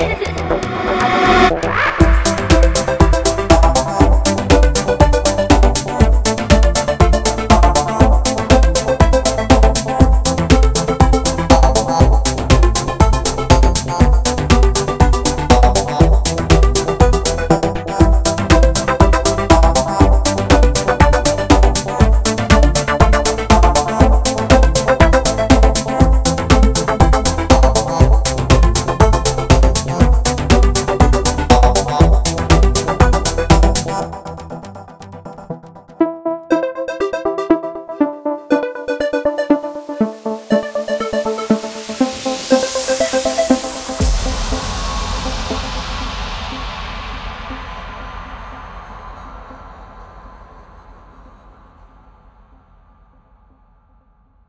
Is it